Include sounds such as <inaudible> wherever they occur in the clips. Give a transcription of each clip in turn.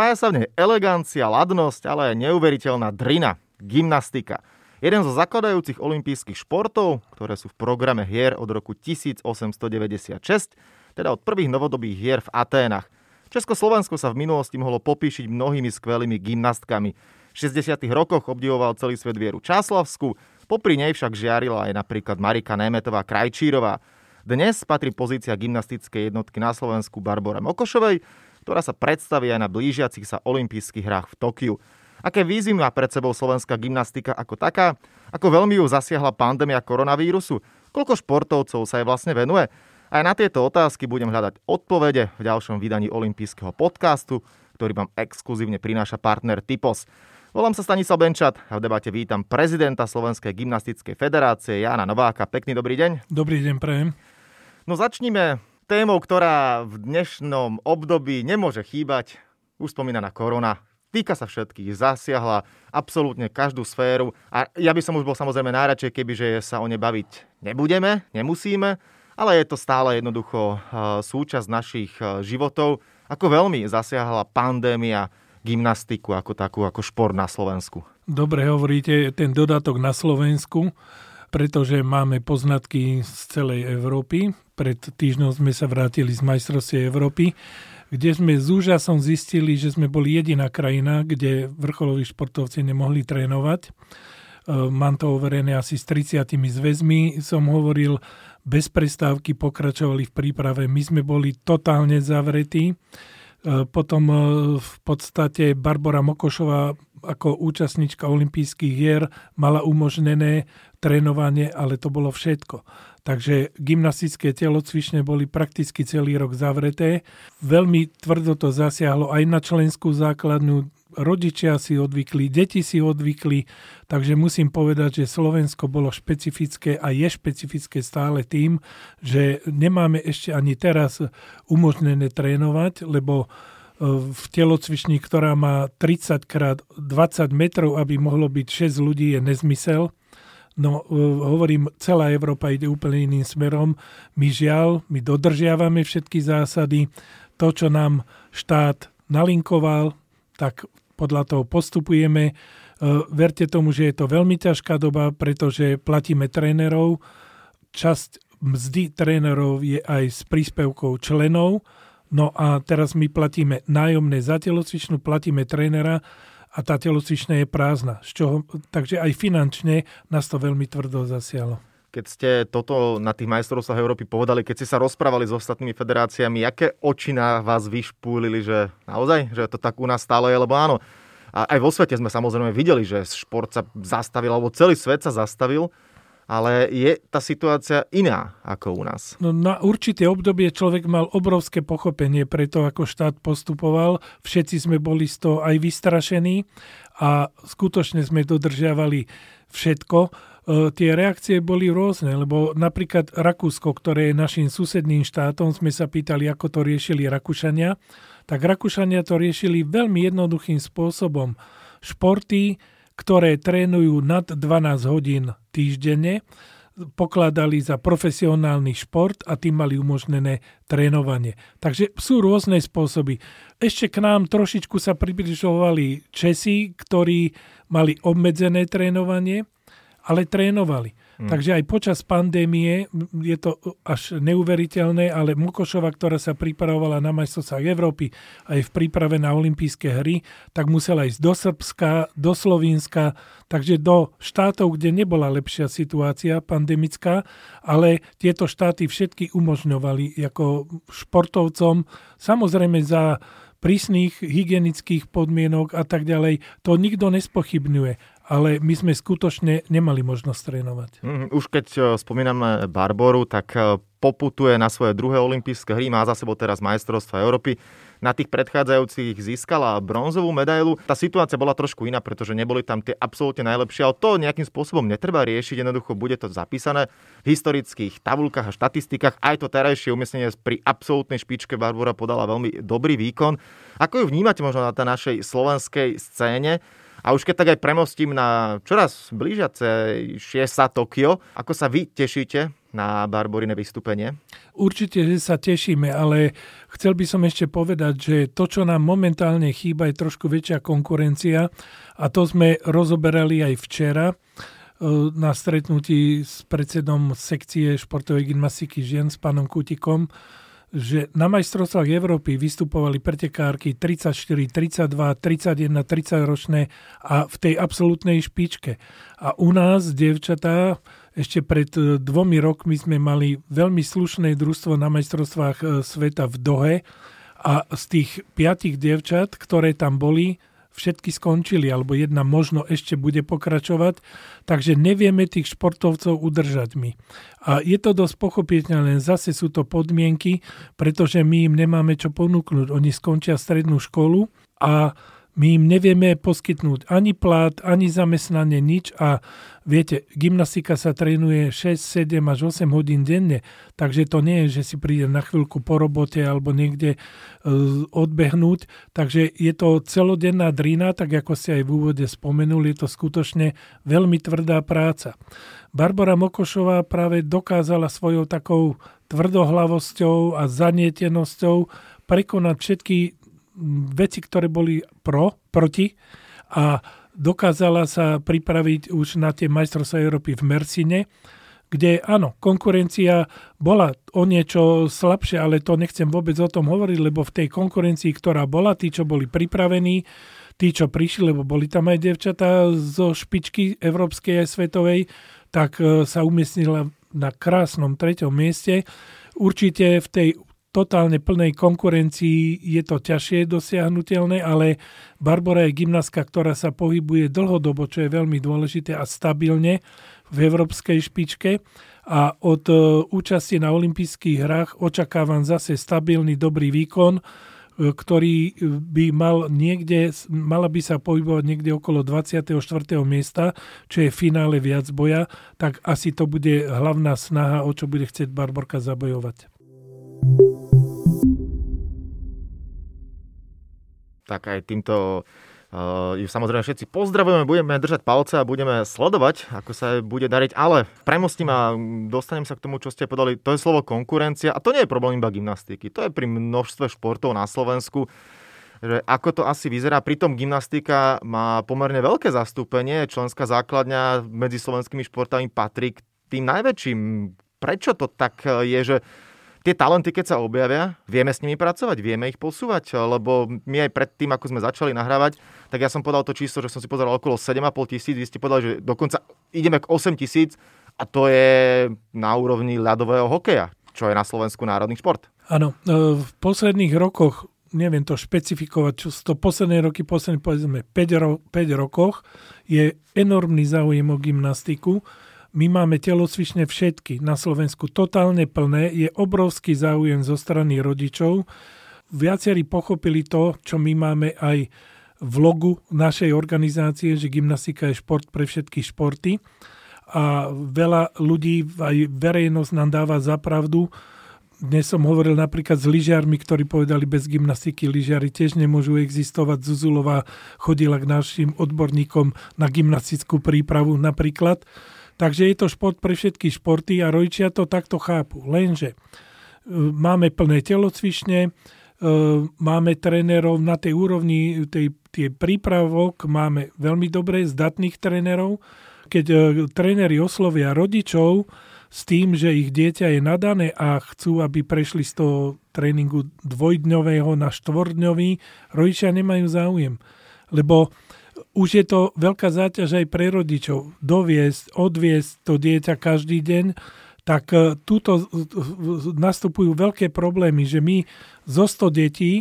Spája sa v nej elegancia, ladnosť, ale aj neuveriteľná drina, gymnastika. Jeden zo zakladajúcich olympijských športov, ktoré sú v programe hier od roku 1896, teda od prvých novodobých hier v Aténach. Československo sa v minulosti mohlo popíšiť mnohými skvelými gymnastkami. V 60. rokoch obdivoval celý svet Vieru Čáslavsku, popri nej však žiarila aj napríklad Marika Németová Krajčírová. Dnes patrí pozícia gymnastickej jednotky na Slovensku Barbora Mokošovej, ktorá sa predstaví aj na blížiacich sa olympijských hrách v Tokiu. Aké výzvy má pred sebou slovenská gymnastika ako taká? Ako veľmi ju zasiahla pandémia koronavírusu? Koľko športovcov sa jej vlastne venuje? Aj na tieto otázky budem hľadať odpovede v ďalšom vydaní olympijského podcastu, ktorý vám exkluzívne prináša partner Typos. Volám sa Stanislav Benčat a v debate vítam prezidenta Slovenskej gymnastickej federácie Jana Nováka. Pekný dobrý deň. Dobrý deň, prejem. No začníme témou, ktorá v dnešnom období nemôže chýbať. Už spomínaná korona týka sa všetkých, zasiahla absolútne každú sféru a ja by som už bol samozrejme najradšej, keby sa o ne baviť nebudeme, nemusíme, ale je to stále jednoducho eh, súčasť našich eh, životov. Ako veľmi zasiahla pandémia gymnastiku ako takú, ako šport na Slovensku? Dobre hovoríte, ten dodatok na Slovensku, pretože máme poznatky z celej Európy. Pred týždňom sme sa vrátili z majstrovstiev Európy kde sme s úžasom zistili, že sme boli jediná krajina, kde vrcholoví športovci nemohli trénovať. E, mám to overené asi s 30 zväzmi. Som hovoril, bez prestávky pokračovali v príprave. My sme boli totálne zavretí. E, potom e, v podstate Barbara Mokošová ako účastnička olympijských hier mala umožnené trénovanie, ale to bolo všetko. Takže gymnastické telocvične boli prakticky celý rok zavreté. Veľmi tvrdo to zasiahlo aj na členskú základnú. Rodičia si odvykli, deti si odvykli, takže musím povedať, že Slovensko bolo špecifické a je špecifické stále tým, že nemáme ešte ani teraz umožnené trénovať, lebo e, v telocvični, ktorá má 30 x 20 metrov, aby mohlo byť 6 ľudí, je nezmysel. No, e, hovorím, celá Európa ide úplne iným smerom. My žiaľ, my dodržiavame všetky zásady. To, čo nám štát nalinkoval, tak podľa toho postupujeme. E, verte tomu, že je to veľmi ťažká doba, pretože platíme trénerov. Časť mzdy trénerov je aj s príspevkou členov. No a teraz my platíme nájomné za telocvičnú, platíme trénera a tá telocvičná je prázdna. Z čoho, takže aj finančne nás to veľmi tvrdo zasialo. Keď ste toto na tých majstrovstvách Európy povedali, keď ste sa rozprávali s ostatnými federáciami, aké oči na vás vyšpúlili, že naozaj, že to tak u nás stále je, lebo áno, a aj vo svete sme samozrejme videli, že šport sa zastavil, alebo celý svet sa zastavil, ale je tá situácia iná ako u nás. No, na určité obdobie človek mal obrovské pochopenie pre to, ako štát postupoval. Všetci sme boli z toho aj vystrašení a skutočne sme dodržiavali všetko. E, tie reakcie boli rôzne, lebo napríklad Rakúsko, ktoré je našim susedným štátom, sme sa pýtali, ako to riešili Rakúšania, tak Rakúšania to riešili veľmi jednoduchým spôsobom. Športy, ktoré trénujú nad 12 hodín týždenne, pokladali za profesionálny šport a tým mali umožnené trénovanie. Takže sú rôzne spôsoby. Ešte k nám trošičku sa približovali Česi, ktorí mali obmedzené trénovanie, ale trénovali. Hmm. Takže aj počas pandémie je to až neuveriteľné, ale Mukošova, ktorá sa pripravovala na majstrovstvách Európy aj v príprave na olympijské hry, tak musela ísť do Srbska, do Slovenska, takže do štátov, kde nebola lepšia situácia pandemická, ale tieto štáty všetky umožňovali ako športovcom, samozrejme za prísnych hygienických podmienok a tak ďalej. To nikto nespochybňuje ale my sme skutočne nemali možnosť trénovať. Mm, už keď e, spomíname Barboru, tak e, poputuje na svoje druhé olympijské hry, má za sebou teraz majstrovstva Európy. Na tých predchádzajúcich získala bronzovú medailu. Tá situácia bola trošku iná, pretože neboli tam tie absolútne najlepšie, ale to nejakým spôsobom netreba riešiť. Jednoducho bude to zapísané v historických tabulkách a štatistikách. Aj to terajšie umiestnenie pri absolútnej špičke Barbora podala veľmi dobrý výkon. Ako ju vnímate možno na tej našej slovenskej scéne? A už keď tak aj premostím na čoraz blížiace sa Tokio, ako sa vy tešíte na Barborine vystúpenie? Určite, sa tešíme, ale chcel by som ešte povedať, že to, čo nám momentálne chýba, je trošku väčšia konkurencia a to sme rozoberali aj včera E, na stretnutí s predsedom sekcie športovej gymnastiky žien s pánom Kutikom, že na majstrovstvách Európy vystupovali pretekárky 34, 32, 31, 30 ročné a v tej absolútnej špičke. A u nás, dievčatá, ešte pred e, dvomi rokmi sme mali veľmi slušné družstvo na majstrovstvách e, sveta v Dohe a z tých piatich dievčat, ktoré tam boli, všetky skončili, alebo jedna možno ešte bude pokračovať, takže nevieme tých športovcov udržať my. A je to dosť pochopiteľné, zase sú to podmienky, pretože my im nemáme čo ponúknuť. Oni skončia strednú školu a my im nevieme poskytnúť ani plát, ani zamestnanie, nič. A viete, gymnastika sa trénuje 6, 7 až 8 hodín denne, takže to nie je, že si príde na chvíľku po robote alebo niekde uh, odbehnúť, takže je to celodenná drina, tak ako ste aj v úvode spomenuli, je to skutočne veľmi tvrdá práca. Barbara Mokošová práve dokázala svojou takou tvrdohlavosťou a zanietenosťou prekonať všetky veci, ktoré boli pro, proti a dokázala sa pripraviť už na tie majstrovstvá Európy v Mersine, kde áno, konkurencia bola o niečo slabšia, ale to nechcem vôbec o tom hovoriť, lebo v tej konkurencii, ktorá bola, tí, čo boli pripravení, tí, čo prišli, lebo boli tam aj devčatá zo špičky európskej a svetovej, tak e, sa umiestnila na krásnom treťom mieste. Určite v tej totálne plnej konkurencii je to ťažšie dosiahnutelné, ale Barbara je gymnastka, ktorá sa pohybuje dlhodobo, čo je veľmi dôležité a stabilne v európskej špičke a od e, účasti na olympijských hrách očakávam zase stabilný dobrý výkon, e, ktorý by mal niekde, mala by sa pohybovať niekde okolo 24. miesta, čo je finále viac boja, tak asi to bude hlavná snaha, o čo bude chcieť Barborka zabojovať. Tak aj týmto Uh, samozrejme všetci pozdravujeme, budeme držať palce a budeme sledovať, ako sa bude dariť, ale premostím a dostanem sa k tomu, čo ste podali. To je slovo konkurencia a to nie je problém iba gymnastiky. To je pri množstve športov na Slovensku že ako to asi vyzerá. Pritom gymnastika má pomerne veľké zastúpenie. Členská základňa medzi slovenskými športami patrí k tým najväčším. Prečo to tak je, že tie talenty, keď sa objavia, vieme s nimi pracovať, vieme ich posúvať, lebo my aj pred tým, ako sme začali nahrávať, tak ja som podal to číslo, že som si pozeral okolo 7,5 tisíc, vy ste povedali, že dokonca ideme k 8 tisíc a to je na úrovni ľadového hokeja, čo je na Slovensku národný šport. Áno, e, v posledných rokoch neviem to špecifikovať, čo to posledné roky, posledné povedzme 5, ro- 5 rokoch je enormný záujem o gymnastiku my máme telocvične všetky na Slovensku totálne plné, je obrovský záujem zo strany rodičov. Viacerí pochopili to, čo my máme aj v logu našej organizácie, že gymnastika je šport pre všetky športy. A veľa ľudí, aj verejnosť nám dáva za pravdu. Dnes som hovoril napríklad s lyžiarmi, ktorí povedali, bez gymnastiky lyžiari tiež nemôžu existovať. Zuzulová chodila k našim odborníkom na gymnastickú prípravu napríklad. Takže je to šport pre všetky športy a rodičia to takto chápu. Lenže e, máme plné telocvične, e, máme trénerov na tej úrovni, tej, tie prípravok, máme veľmi dobré, zdatných trénerov. Keď e, tréneri oslovia rodičov s tým, že ich dieťa je nadané a chcú, aby prešli z toho tréningu dvojdňového na štvordňový, rodičia nemajú záujem. Lebo už je to veľká záťaž aj pre rodičov. Doviesť, odviesť to dieťa každý deň, tak e, túto nastupujú veľké problémy, že my zo 100 detí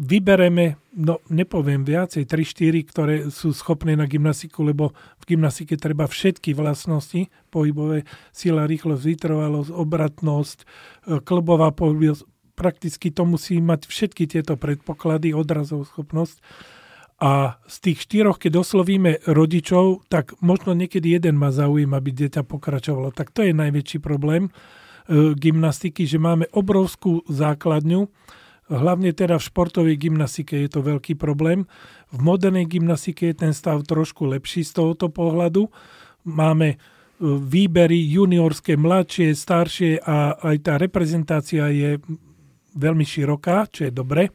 vybereme, no nepoviem viacej, 3-4, ktoré sú schopné na gymnastiku, lebo v gymnastike treba všetky vlastnosti, pohybové, sila, rýchlosť, vytrvalosť, obratnosť, e, klbová pohybnosť, prakticky to musí mať všetky tieto predpoklady, odrazov, schopnosť a z tých štyroch, keď oslovíme rodičov, tak možno niekedy jeden má záujem, aby dieťa pokračovalo. Tak to je najväčší problém e, gymnastiky, že máme obrovskú základňu. Hlavne teda v športovej gymnastike je to veľký problém. V modernej gymnastike je ten stav trošku lepší z tohoto pohľadu. Máme e, výbery juniorské, mladšie, staršie a aj tá reprezentácia je veľmi široká, čo je dobre.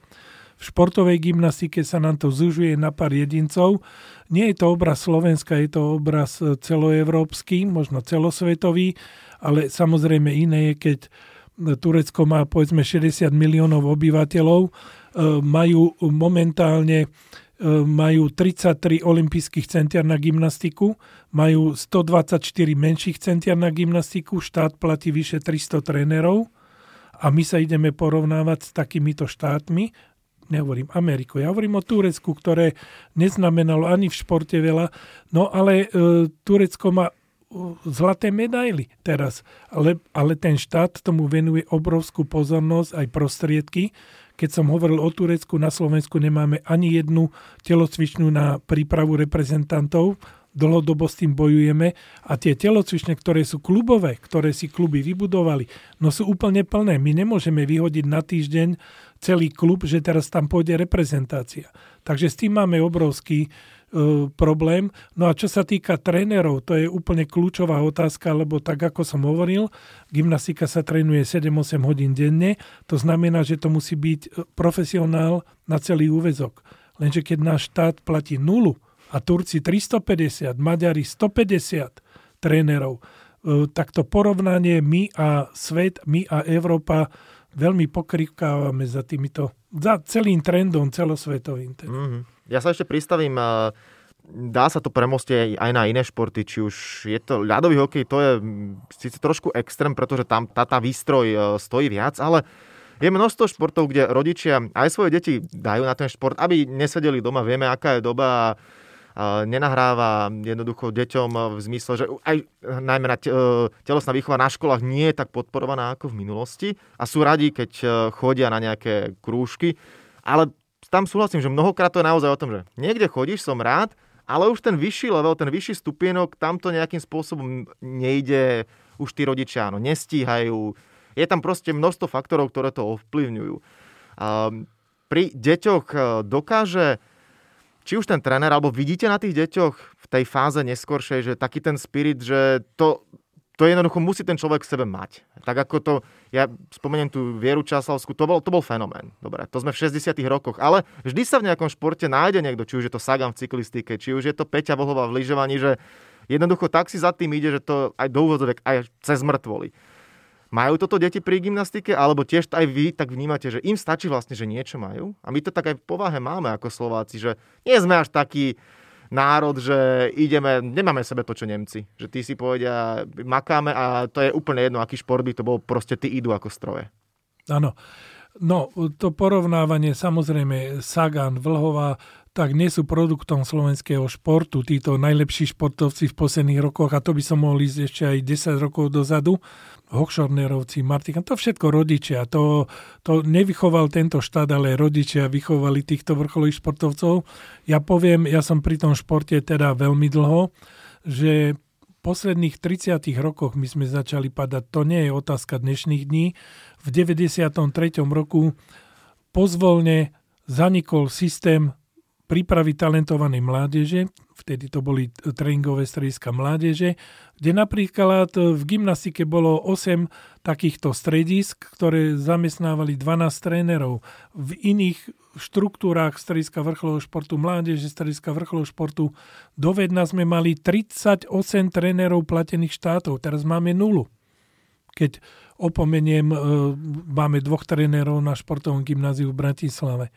V športovej gymnastike sa nám to zužuje na pár jedincov. Nie je to obraz Slovenska, je to obraz celoevropský, možno celosvetový, ale samozrejme iné je, keď Turecko má povedzme 60 miliónov obyvateľov, e, majú momentálne e, majú 33 olympijských centier na gymnastiku, majú 124 menších centier na gymnastiku, štát platí vyše 300 trénerov a my sa ideme porovnávať s takýmito štátmi, nehovorím Ameriku, ja hovorím o Turecku, ktoré neznamenalo ani v športe veľa, no ale e, Turecko má zlaté medaily teraz, ale, ale ten štát tomu venuje obrovskú pozornosť aj prostriedky. Keď som hovoril o Turecku, na Slovensku nemáme ani jednu telocvičnú na prípravu reprezentantov, dlhodobo s tým bojujeme a tie telocvične, ktoré sú klubové, ktoré si kluby vybudovali, no sú úplne plné. My nemôžeme vyhodiť na týždeň celý klub, že teraz tam pôjde reprezentácia. Takže s tým máme obrovský uh, problém. No a čo sa týka trénerov, to je úplne kľúčová otázka, lebo tak ako som hovoril, gymnastika sa trénuje 7-8 hodín denne, to znamená, že to musí byť e, profesionál na celý úvezok. Lenže keď náš štát platí nulu, a Turci 350, Maďari 150 trénerov. E, tak to porovnanie my a svet, my a Európa veľmi pokrývkávame za týmito, za celým trendom celosvetovým. Teda. Mm-hmm. Ja sa ešte pristavím, dá sa to premostiť aj na iné športy, či už je to ľadový hokej, to je síce trošku extrém, pretože tam tá, tá výstroj e, stojí viac, ale je množstvo športov, kde rodičia aj svoje deti dajú na ten šport, aby nesedeli doma. Vieme, aká je doba nenahráva jednoducho deťom v zmysle, že aj najmä na telesná výchova na školách nie je tak podporovaná ako v minulosti a sú radi, keď e, chodia na nejaké krúžky, ale tam súhlasím, že mnohokrát to je naozaj o tom, že niekde chodíš, som rád, ale už ten vyšší level, ten vyšší stupienok, tam to nejakým spôsobom nejde, už tí rodičia áno, nestíhajú. Je tam proste množstvo faktorov, ktoré to ovplyvňujú. Pri deťoch e, dokáže či už ten tréner, alebo vidíte na tých deťoch v tej fáze neskoršej, že taký ten spirit, že to, to jednoducho musí ten človek v sebe mať. Tak ako to, ja spomeniem tú Vieru Časlavskú, to bol, to bol fenomén. Dobre, to sme v 60 rokoch, ale vždy sa v nejakom športe nájde niekto, či už je to Sagan v cyklistike, či už je to Peťa Vohová v lyžovaní, že jednoducho tak si za tým ide, že to aj do úvodzovek, aj cez mŕtvoli. Majú toto deti pri gymnastike, alebo tiež aj vy tak vnímate, že im stačí vlastne, že niečo majú? A my to tak aj v povahe máme ako Slováci, že nie sme až taký národ, že ideme, nemáme sebe to, čo Nemci. Že ty si povedia, makáme a to je úplne jedno, aký šport by to bol, proste ty idú ako stroje. Áno. No, to porovnávanie, samozrejme, Sagan, Vlhová, tak nie sú produktom slovenského športu, títo najlepší športovci v posledných rokoch, a to by som mohol ísť ešte aj 10 rokov dozadu, Hochschornerovci, Martika, to všetko rodičia. To, to nevychoval tento štát, ale rodičia vychovali týchto vrcholových športovcov. Ja poviem, ja som pri tom športe teda veľmi dlho, že posledných 30 rokoch my sme začali padať, to nie je otázka dnešných dní. V 93. roku pozvolne zanikol systém prípravy talentovanej mládeže, vtedy to boli tréningové strediska mládeže, kde napríklad v gymnastike bolo 8 takýchto stredisk, ktoré zamestnávali 12 trénerov. V iných štruktúrách strediska vrcholového športu mládeže, strediska vrcholového športu dovedna sme mali 38 trénerov platených štátov, teraz máme nulu. Keď opomeniem, e, máme dvoch trénerov na športovom gymnáziu v Bratislave.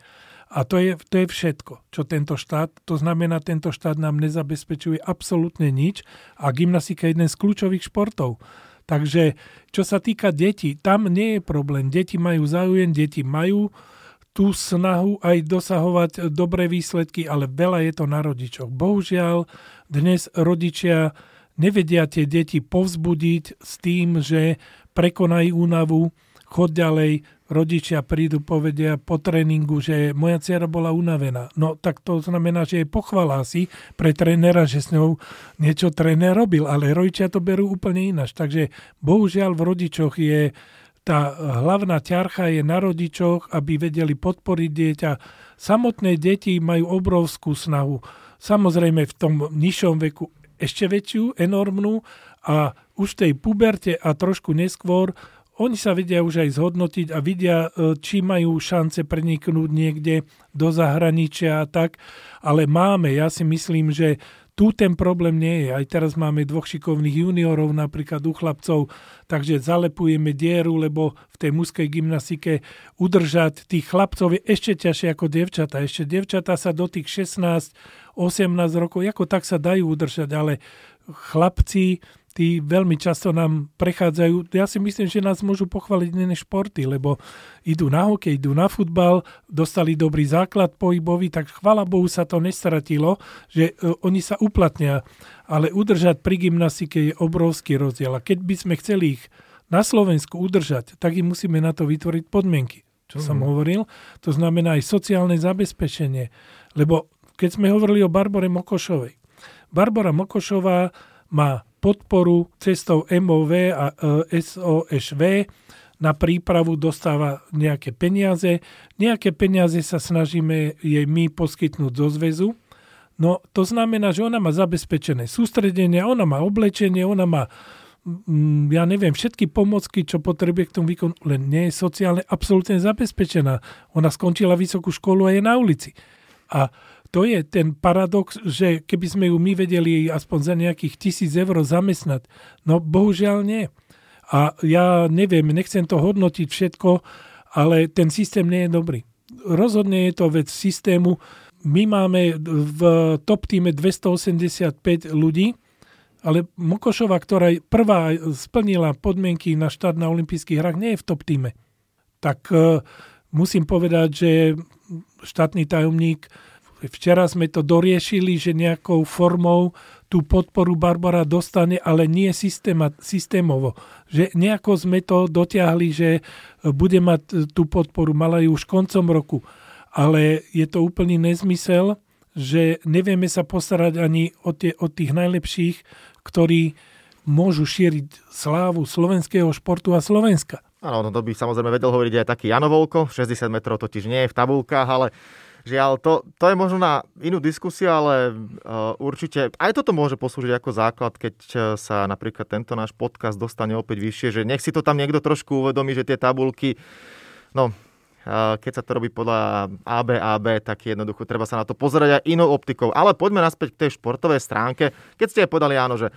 A to je, to je všetko, čo tento štát, to znamená, tento štát nám nezabezpečuje absolútne nič a gymnastika je jeden z kľúčových športov. Takže čo sa týka detí, tam nie je problém. Deti majú záujem, deti majú tú snahu aj dosahovať dobré výsledky, ale veľa je to na rodičoch. Bohužiaľ, dnes rodičia nevedia tie deti povzbudiť s tým, že prekonajú únavu, chod ďalej, rodičia prídu, povedia po tréningu, že moja dcera bola unavená. No tak to znamená, že je pochvalá si pre trénera, že s ňou niečo tréner robil, ale rodičia to berú úplne ináč. Takže bohužiaľ v rodičoch je tá hlavná ťarcha je na rodičoch, aby vedeli podporiť dieťa. Samotné deti majú obrovskú snahu. Samozrejme v tom nižšom veku ešte väčšiu, enormnú a už v tej puberte a trošku neskôr oni sa vedia už aj zhodnotiť a vidia, e, či majú šance preniknúť niekde do zahraničia a tak. Ale máme, ja si myslím, že tu ten problém nie je. Aj teraz máme dvoch šikovných juniorov napríklad u chlapcov, takže zalepujeme dieru, lebo v tej mužskej gymnastike udržať tých chlapcov je ešte ťažšie ako devčata. Ešte devčata sa do tých 16, 18 rokov, ako tak sa dajú udržať, ale chlapci tí veľmi často nám prechádzajú, ja si myslím, že nás môžu pochváliť iné športy, lebo idú na hokej, idú na futbal, dostali dobrý základ pohybový, tak chvala Bohu sa to nestratilo, že e, oni sa uplatnia, ale udržať pri gymnastike je obrovský rozdiel. A keď by sme chceli ich na Slovensku udržať, tak im musíme na to vytvoriť podmienky, čo mm. som hovoril. To znamená aj sociálne zabezpečenie. Lebo keď sme hovorili o Barbore Mokošovej, Barbara Mokošová má podporu cestou MOV a e, SOŠV, na prípravu dostáva nejaké peniaze. Nejaké peniaze sa snažíme jej my poskytnúť zo zväzu. No to znamená, že ona má zabezpečené sústredenie, ona má oblečenie, ona má mm, ja neviem, všetky pomocky, čo potrebuje k tomu výkonu, len nie je sociálne absolútne zabezpečená. Ona skončila vysokú školu a je na ulici. A to je ten paradox, že keby sme ju my vedeli aspoň za nejakých tisíc eur zamestnať, no bohužiaľ nie. A ja neviem, nechcem to hodnotiť všetko, ale ten systém nie je dobrý. Rozhodne je to vec systému. My máme v top týme 285 ľudí, ale Mokošova, ktorá prvá splnila podmienky na štart na olympijských hrách, nie je v top týme. Tak uh, musím povedať, že štátny tajomník Včera sme to doriešili, že nejakou formou tú podporu Barbara dostane, ale nie systéma, systémovo. Že nejako sme to dotiahli, že bude mať tú podporu, mala ju už koncom roku. Ale je to úplný nezmysel, že nevieme sa postarať ani o, tie, o tých najlepších, ktorí môžu šíriť slávu slovenského športu a Slovenska. Áno, no to by samozrejme vedel hovoriť aj taký Jano Volko, 60 metrov totiž nie je v tabulkách, ale Žiaľ, to, to je možno na inú diskusiu, ale uh, určite aj toto môže poslúžiť ako základ, keď e, sa napríklad tento náš podcast dostane opäť vyššie, že nech si to tam niekto trošku uvedomí, že tie tabulky, no, uh, keď sa to robí podľa AB, AB, tak jednoducho treba sa na to pozerať aj inou optikou. Ale poďme naspäť k tej športovej stránke. Keď ste aj povedali, áno, že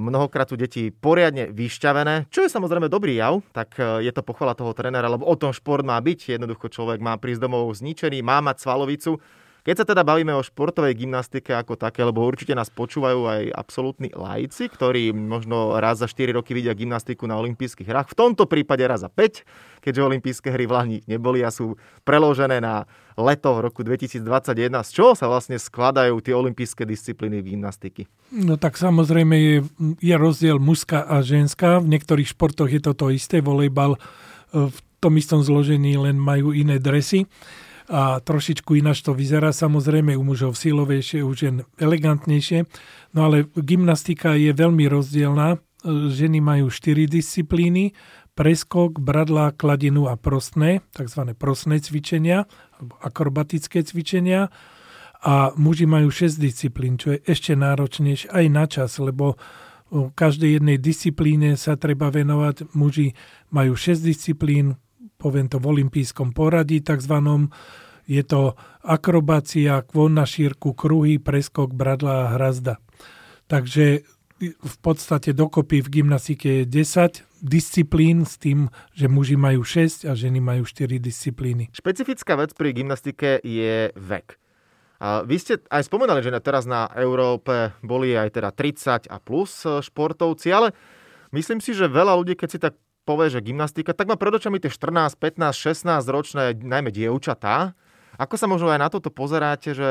mnohokrát sú deti poriadne vyšťavené, čo je samozrejme dobrý jav, tak e, je to pochvala toho trénera, lebo o tom šport má byť. Jednoducho človek má prísť domov zničený, má mať svalovicu. Keď sa teda bavíme o športovej gymnastike ako také, lebo určite nás počúvajú aj absolútni lajci, ktorí možno raz za 4 roky vidia gymnastiku na olympijských hrách, v tomto prípade raz za 5, keďže olympijské hry v Lani neboli a sú preložené na leto v roku 2021. Z čoho sa vlastne skladajú tie olympijské disciplíny gymnastiky? No tak samozrejme je, je rozdiel mužská a ženská. V niektorých športoch je to to isté. Volejbal e, v tom istom zložení len majú iné dresy a trošičku ináč to vyzerá. Samozrejme u mužov silovejšie, u žien elegantnejšie. No ale gymnastika je veľmi rozdielna. Ženy majú 4 disciplíny, preskok, bradla, kladinu a prostné, tzv. prostné cvičenia, alebo akrobatické cvičenia. A muži majú 6 disciplín, čo je ešte náročnejšie aj na čas, lebo v každej jednej disciplíne sa treba venovať. Muži majú 6 disciplín, poviem to v olympijskom poradí takzvanom. Je to akrobácia, kvon na šírku, kruhy, preskok, bradla a hrazda. Takže v podstate dokopy v gymnastike je 10 disciplín s tým, že muži majú 6 a ženy majú 4 disciplíny. Špecifická vec pri gymnastike je vek. A vy ste aj spomenali, že teraz na Európe boli aj teda 30 a plus športovci, ale myslím si, že veľa ľudí, keď si tak povie, že gymnastika, tak má pred očami tie 14, 15, 16 ročné, najmä dievčatá. Ako sa možno aj na toto pozeráte, že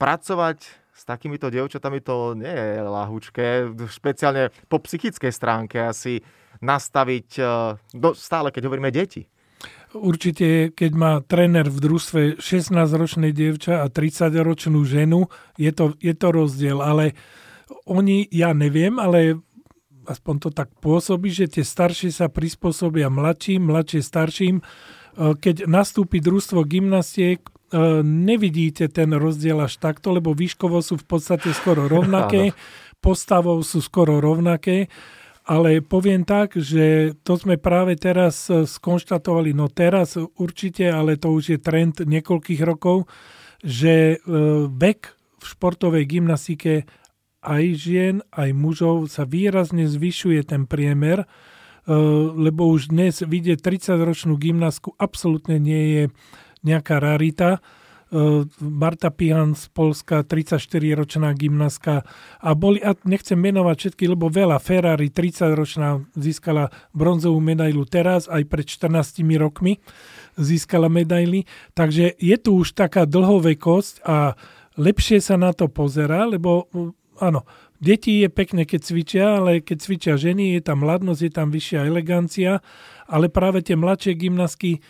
pracovať s takýmito dievčatami to nie je lahúčké, špeciálne po psychickej stránke asi nastaviť, no, stále keď hovoríme deti. Určite, keď má tréner v družstve 16-ročnej dievča a 30-ročnú ženu, je to, je to rozdiel, ale oni, ja neviem, ale aspoň to tak pôsobí, že tie staršie sa prispôsobia mladším, mladšie starším. Keď nastúpi družstvo gymnastiek, nevidíte ten rozdiel až takto, lebo výškovo sú v podstate skoro <laughs> rovnaké, postavou sú skoro rovnaké ale poviem tak, že to sme práve teraz eh, skonštatovali, no teraz určite, ale to už je trend niekoľkých rokov, že vek v športovej gymnastike aj žien, aj mužov sa výrazne zvyšuje ten priemer, eh, lebo už dnes vidieť 30-ročnú gymnastku absolútne nie je nejaká rarita. E, Marta Pihan z Polska, 34-ročná gymnastka. A boli, a nechcem menovať všetky, lebo veľa, Ferrari, 30-ročná, získala bronzovú medailu teraz, aj pred 14 rokmi získala medaily, takže je tu už taká dlhovekosť a lepšie sa na to pozera, lebo áno, deti je pekne, keď cvičia, ale keď cvičia ženy, je tam mladnosť, je tam vyššia elegancia, ale práve tie mladšie gymnastky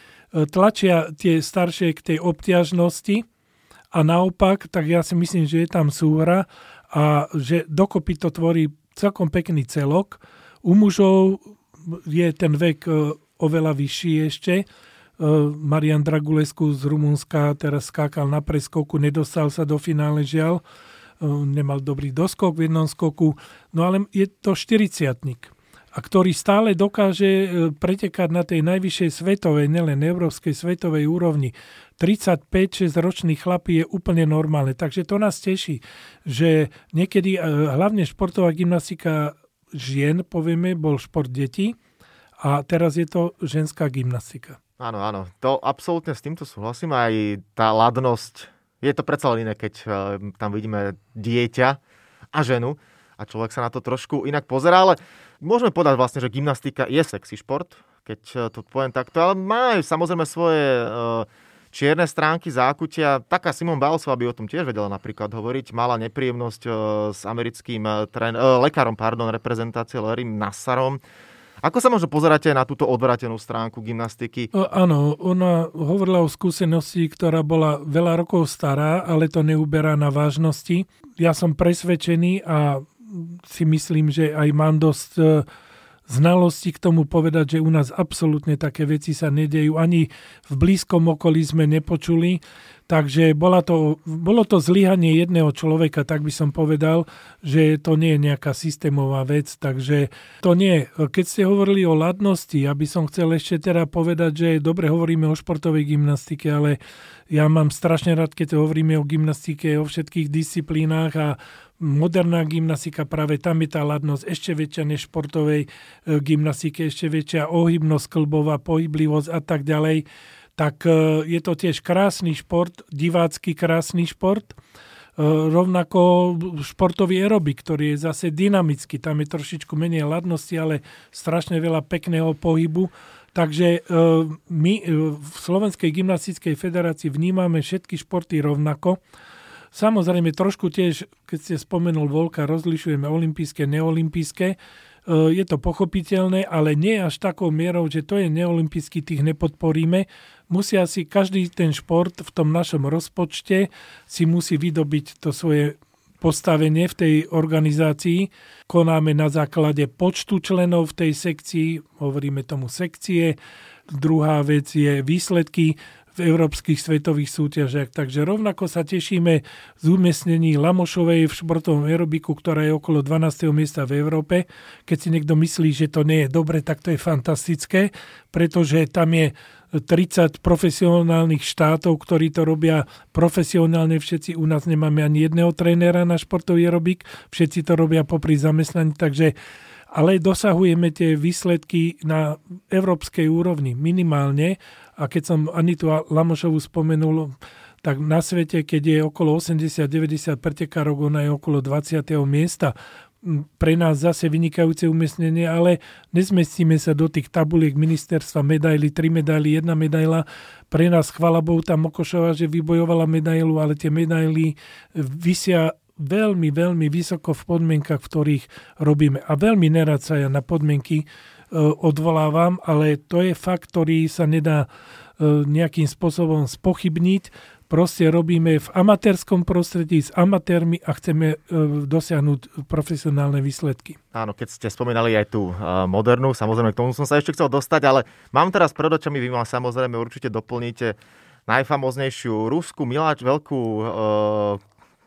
tlačia tie staršie k tej obťažnosti a naopak, tak ja si myslím, že je tam súhra a že dokopy to tvorí celkom pekný celok. U mužov je ten vek e, oveľa vyšší ešte. E, Marian Dragulescu z Rumunska teraz skákal na preskoku, nedostal sa do finále žiaľ, e, nemal dobrý doskok v jednom skoku, no ale je to 40 a ktorý stále dokáže e, pretekať na tej najvyššej svetovej, nelen európskej svetovej úrovni. 35-6 ročný chlapí je úplne normálne. Takže to nás teší, že niekedy e, hlavne športová gymnastika žien, povieme, bol šport detí a teraz je to ženská gymnastika. Áno, áno. To absolútne s týmto súhlasím. Aj tá ladnosť, je to predsa len iné, keď e, tam vidíme dieťa a ženu a človek sa na to trošku inak pozerá, ale môžeme povedať vlastne, že gymnastika je sexy šport, keď e, to poviem takto, ale má samozrejme svoje e, čierne stránky zákutia. Taká Simon Balsová by o tom tiež vedela napríklad hovoriť. Mala nepríjemnosť s americkým trén, lekárom pardon, reprezentácie Larrym Nassarom. Ako sa možno pozeráte na túto odvratenú stránku gymnastiky? O, áno, ona hovorila o skúsenosti, ktorá bola veľa rokov stará, ale to neuberá na vážnosti. Ja som presvedčený a si myslím, že aj mám dosť e, znalosti k tomu povedať, že u nás absolútne také veci sa nedejú. Ani v blízkom okolí sme nepočuli. Takže bola to, bolo to zlyhanie jedného človeka, tak by som povedal, že to nie je nejaká systémová vec. Takže to nie. Keď ste hovorili o ladnosti, ja by som chcel ešte teda povedať, že dobre hovoríme o športovej gymnastike, ale ja mám strašne rád, keď hovoríme o gymnastike, o všetkých disciplínach a moderná gymnastika, práve tam je tá ladnosť ešte väčšia než športovej e, gymnastike, ešte väčšia ohybnosť klbová, pohyblivosť a tak ďalej. Tak e, je to tiež krásny šport, divácky krásny šport. E, rovnako športový aerobik, ktorý je zase dynamický, tam je trošičku menej ladnosti, ale strašne veľa pekného pohybu. Takže my v Slovenskej gymnastickej federácii vnímame všetky športy rovnako Samozrejme, trošku tiež, keď ste spomenul Volka, rozlišujeme olympijské, neolympijské. E, je to pochopiteľné, ale nie až takou mierou, že to je neolympijský, tých nepodporíme. Musia si každý ten šport v tom našom rozpočte si musí vydobiť to svoje postavenie v tej organizácii. Konáme na základe počtu členov v tej sekcii, hovoríme tomu sekcie. Druhá vec je výsledky v európskych svetových súťažiach. Takže rovnako sa tešíme z umiestnení Lamošovej v športovom aerobiku, ktorá je okolo 12. miesta v Európe. Keď si niekto myslí, že to nie je dobre, tak to je fantastické, pretože tam je 30 profesionálnych štátov, ktorí to robia profesionálne. Všetci u nás nemáme ani jedného trénera na športový aerobik, všetci to robia popri zamestnaní, takže ale dosahujeme tie výsledky na európskej úrovni minimálne a keď som Anitu Lamošovu spomenul, tak na svete, keď je okolo 80-90 pretekárov, ona je okolo 20. miesta. Pre nás zase vynikajúce umiestnenie, ale nezmestíme sa do tých tabuliek ministerstva medaily, tri medaily, jedna medaila. Pre nás, chvala Bohu, tam Mokošova, že vybojovala medailu, ale tie medaily vysia veľmi, veľmi vysoko v podmienkach, v ktorých robíme. A veľmi nerad sa ja na podmienky E, odvolávam, ale to je fakt, ktorý sa nedá e, nejakým spôsobom spochybniť. proste robíme v amatérskom prostredí s amatérmi a chceme e, dosiahnuť profesionálne výsledky. Áno, keď ste spomínali aj tú modernú, samozrejme k tomu som sa ešte chcel dostať, ale mám teraz pred očami, vy ma samozrejme určite doplníte najfamoznejšiu ruskú miláč, veľkú e,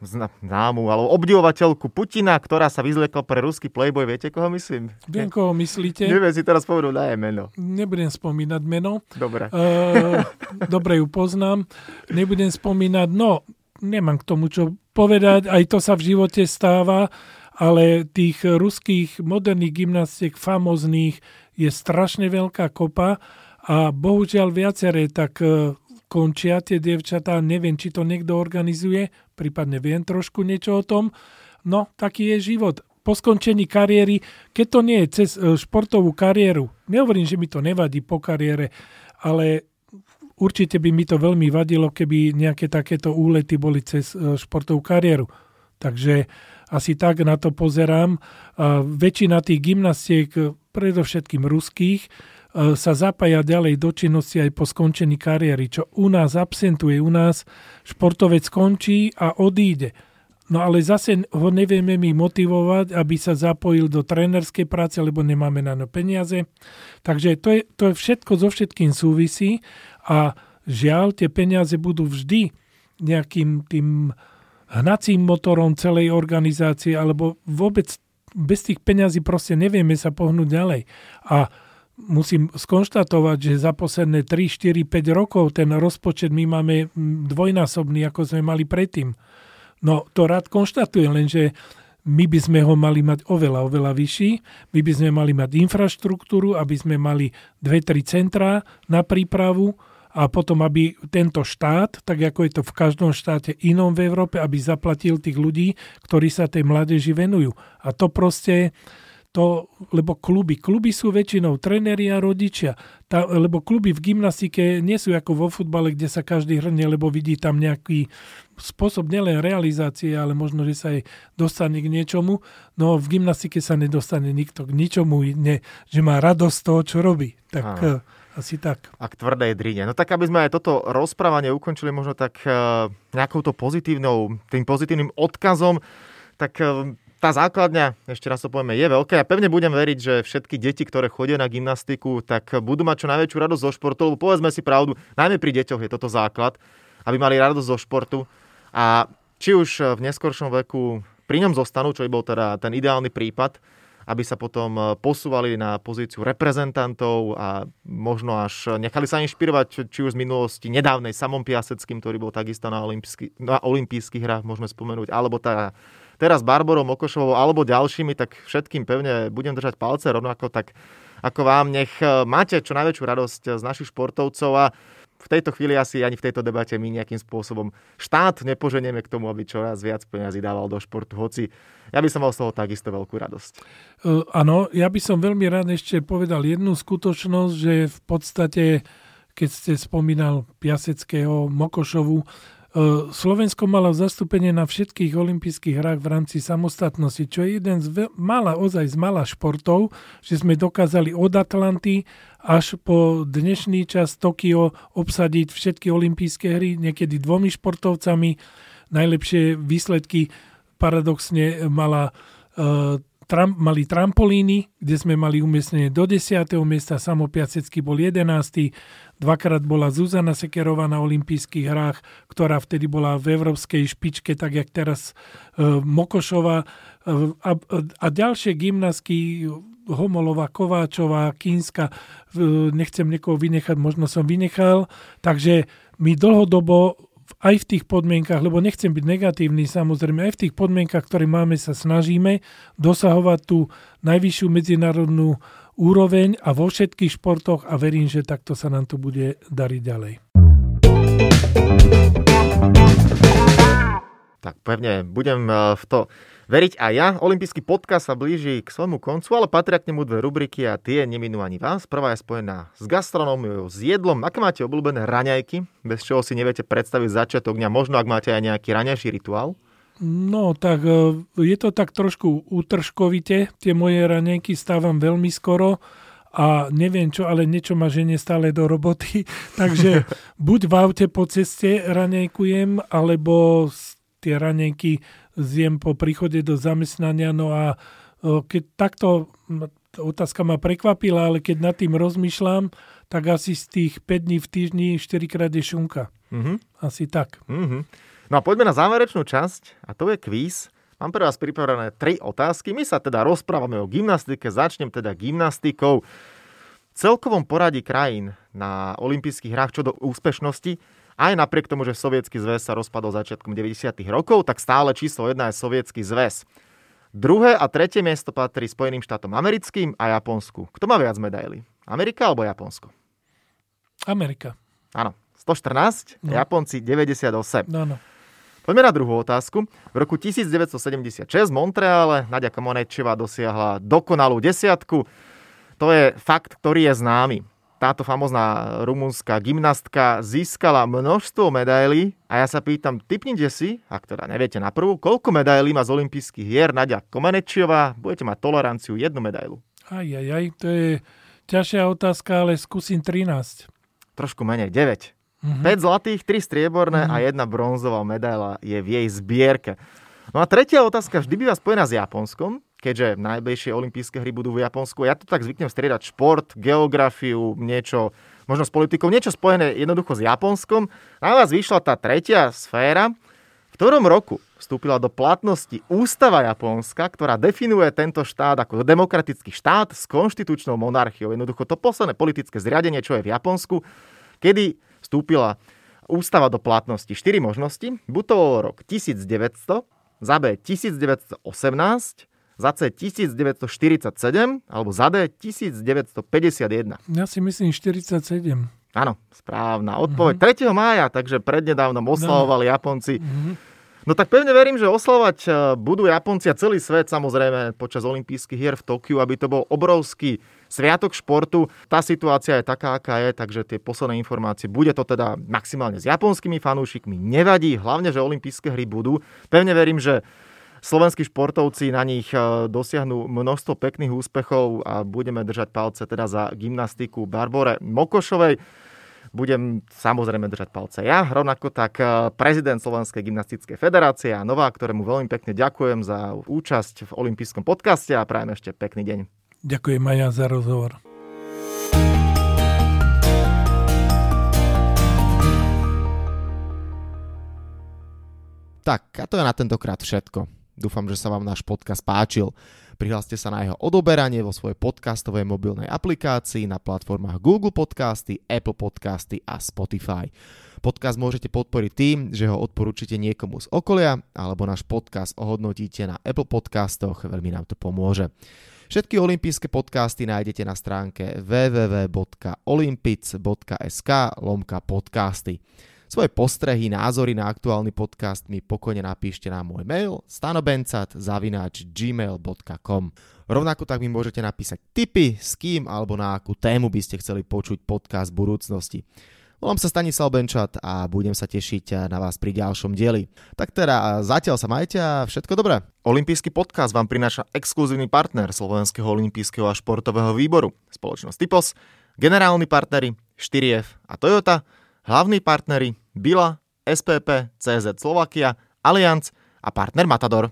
známu, alebo obdivovateľku Putina, ktorá sa vyzliekla pre ruský playboy. Viete, koho myslím? Viem, koho myslíte. Neviem si teraz povedať na meno. Nebudem spomínať meno. Dobre. Uh, dobre ju poznám. Nebudem spomínať, no, nemám k tomu čo povedať. Aj to sa v živote stáva, ale tých ruských moderných gymnastiek famozných je strašne veľká kopa a bohužiaľ viaceré tak e, končia tie dievčatá. Neviem, či to niekto organizuje, prípadne viem trošku niečo o tom. No, taký je život. Po skončení kariéry, keď to nie je cez e, športovú kariéru, nehovorím, že mi to nevadí po kariére, ale určite by mi to veľmi vadilo, keby nejaké takéto úlety boli cez e, športovú kariéru. Takže asi tak na to pozerám. Väčšina tých gymnastiek, predovšetkým ruských, sa zapája ďalej do činnosti aj po skončení kariéry, čo u nás absentuje. U nás športovec skončí a odíde. No ale zase ho nevieme my motivovať, aby sa zapojil do trénerskej práce, lebo nemáme na no peniaze. Takže to je, to je všetko so všetkým súvisí a žiaľ, tie peniaze budú vždy nejakým tým hnacím motorom celej organizácie, alebo vôbec bez tých peňazí proste nevieme sa pohnúť ďalej. A musím skonštatovať, že za posledné 3, 4, 5 rokov ten rozpočet my máme dvojnásobný, ako sme mali predtým. No to rád konštatujem, lenže my by sme ho mali mať oveľa, oveľa vyšší. My by sme mali mať infraštruktúru, aby sme mali 2-3 centrá na prípravu a potom, aby tento štát, tak ako je to v každom štáte inom v Európe, aby zaplatil tých ľudí, ktorí sa tej mládeži venujú. A to proste to, lebo kluby, kluby sú väčšinou trenéri a rodičia, tá, lebo kluby v gymnastike nie sú ako vo futbale, kde sa každý hrne, lebo vidí tam nejaký spôsob nielen realizácie, ale možno, že sa aj dostane k niečomu. No v gymnastike sa nedostane nikto k ničomu, ne, že má radosť toho, čo robí. Tak Aha. asi tak. A k tvrdej drine. No tak aby sme aj toto rozprávanie ukončili možno tak uh, nejakou to pozitívnou, tým pozitívnym odkazom, tak uh, tá základňa, ešte raz to povieme, je veľká. Ja pevne budem veriť, že všetky deti, ktoré chodia na gymnastiku, tak budú mať čo najväčšiu radosť zo športu, lebo povedzme si pravdu, najmä pri deťoch je toto základ, aby mali radosť zo športu. A či už v neskoršom veku pri ňom zostanú, čo by bol teda ten ideálny prípad, aby sa potom posúvali na pozíciu reprezentantov a možno až nechali sa inšpirovať, či už z minulosti nedávnej Samom Piaseckým, ktorý bol takisto na, olympijský, olympijských hrách, môžeme spomenúť, alebo tá teraz Barborou Mokošovou alebo ďalšími, tak všetkým pevne budem držať palce rovnako, tak ako vám nech e, máte čo najväčšiu radosť z našich športovcov a v tejto chvíli asi ani v tejto debate my nejakým spôsobom štát nepoženieme k tomu, aby čoraz viac peniazy dával do športu, hoci ja by som mal z toho takisto veľkú radosť. Uh, áno, ja by som veľmi rád ešte povedal jednu skutočnosť, že v podstate, keď ste spomínal Piaseckého, Mokošovu, E, Slovensko malo zastúpenie na všetkých olympijských hrách v rámci samostatnosti, čo je jeden z mala, ozaj z mala športov, že sme dokázali od Atlanty až po dnešný čas Tokio obsadiť všetky olympijské hry, niekedy dvomi športovcami. Najlepšie výsledky paradoxne mala uh, tram, mali trampolíny, kde sme mali umiestnenie do 10. miesta, Samo Piasecký bol 11. Dvakrát bola Zuzana Sekerová na olympijských hrách, ktorá vtedy bola v európskej špičke, tak jak teraz e, Mokošová. E, a, a ďalšie gymnastky Homolová, Kováčová, Kínska, e, nechcem niekoho vynechať, možno som vynechal. Takže my dlhodobo aj v tých podmienkach, lebo nechcem byť negatívny, samozrejme, aj v tých podmienkach, ktoré máme, sa snažíme dosahovať tú najvyššiu medzinárodnú úroveň a vo všetkých športoch a verím, že takto sa nám to bude dariť ďalej. Tak pevne, budem eh, v to veriť aj ja. Olympijský podcast sa blíži k svojmu koncu, ale patria k nemu dve rubriky a tie neminú ani vás. Prvá je spojená s gastronómiou, s jedlom. Aké máte obľúbené raňajky, bez čoho si neviete predstaviť začiatok dňa? Možno ak máte aj nejaký raňajší rituál? No, tak e, je to tak trošku útržkovite. Tie moje raňajky stávam veľmi skoro a neviem čo, ale niečo ma ženie stále do roboty. <laughs> Takže buď v aute po ceste ranejkujem, alebo tie ranejky zjem po príchode do zamestnania. No a keď takto, otázka ma prekvapila, ale keď nad tým rozmýšľam, tak asi z tých 5 dní v týždni 4 krát je šunka. Mm-hmm. Asi tak. Mm-hmm. No a poďme na záverečnú časť a to je kvíz. Mám pre vás pripravené tri otázky. My sa teda rozprávame o gymnastike. Začnem teda gymnastikou. V celkovom poradí krajín na olympijských hrách čo do úspešnosti, aj napriek tomu, že Sovietský zväz sa rozpadol začiatkom 90. rokov, tak stále číslo jedna je Sovietský zväz. Druhé a tretie miesto patrí Spojeným štátom americkým a Japonsku. Kto má viac medailí? Amerika alebo Japonsko? Amerika. Áno, 114, no. Japonci 98. No, no. Poďme na druhú otázku. V roku 1976 v Montreale Nadia Kamonečeva dosiahla dokonalú desiatku. To je fakt, ktorý je známy. Táto famozná rumunská gymnastka získala množstvo medailí a ja sa pýtam, typnite si, ak teda neviete na prvú, koľko medailí má z olympijských hier Nadia Komenečová, budete mať toleranciu jednu medailu. Aj, aj, aj, to je ťažšia otázka, ale skúsim 13. Trošku menej, 9. Mm-hmm. 5 zlatých, 3 strieborné mm-hmm. a jedna bronzová medaila je v jej zbierke. No a tretia otázka vždy býva spojená s Japonskom, keďže najbližšie olympijské hry budú v Japonsku. Ja to tak zvyknem striedať šport, geografiu, niečo, možno s politikou, niečo spojené jednoducho s Japonskom. Na vás vyšla tá tretia sféra. V ktorom roku vstúpila do platnosti ústava Japonska, ktorá definuje tento štát ako demokratický štát s konštitučnou monarchiou. Jednoducho to posledné politické zriadenie, čo je v Japonsku, kedy vstúpila ústava do platnosti. Štyri možnosti. Buď to rok 1900, za B 1918, za C 1947 alebo za D 1951. Ja si myslím 47. Áno, správna odpoveď. Uh-huh. 3. mája, takže prednedávnom oslavovali no. Japonci uh-huh. No tak pevne verím, že oslavať e, budú Japonci a celý svet samozrejme počas olympijských hier v Tokiu, aby to bol obrovský sviatok športu. Tá situácia je taká, aká je, takže tie posledné informácie, bude to teda maximálne s japonskými fanúšikmi, nevadí, hlavne, že olympijské hry budú. Pevne verím, že slovenskí športovci na nich e, dosiahnu množstvo pekných úspechov a budeme držať palce teda za gymnastiku Barbore Mokošovej budem samozrejme držať palce ja, rovnako tak eh, prezident Slovenskej gymnastickej federácie a Nová, ktorému veľmi pekne ďakujem za účasť v olympijskom podcaste a prajem ešte pekný deň. Ďakujem aj ja za rozhovor. Tak, a to je na tentokrát všetko. Dúfam, že sa vám náš podcast páčil. Prihláste sa na jeho odoberanie vo svojej podcastovej mobilnej aplikácii na platformách Google Podcasty, Apple Podcasty a Spotify. Podcast môžete podporiť tým, že ho odporúčite niekomu z okolia alebo náš podcast ohodnotíte na Apple Podcastoch, veľmi nám to pomôže. Všetky olympijské podcasty nájdete na stránke www.olympic.sk lomka podcasty. Svoje postrehy, názory na aktuálny podcast mi pokojne napíšte na môj mail stanobencat.gmail.com Rovnako tak mi môžete napísať tipy, s kým alebo na akú tému by ste chceli počuť podcast v budúcnosti. Volám sa Stanislav Benčat a budem sa tešiť na vás pri ďalšom dieli. Tak teda zatiaľ sa majte a všetko dobré. Olympijský podcast vám prináša exkluzívny partner Slovenského olympijského a športového výboru, spoločnosť Typos, generálni partneri 4F a Toyota – Hlavní partnery Bila, SPP, CZ Slovakia, Allianz a partner Matador.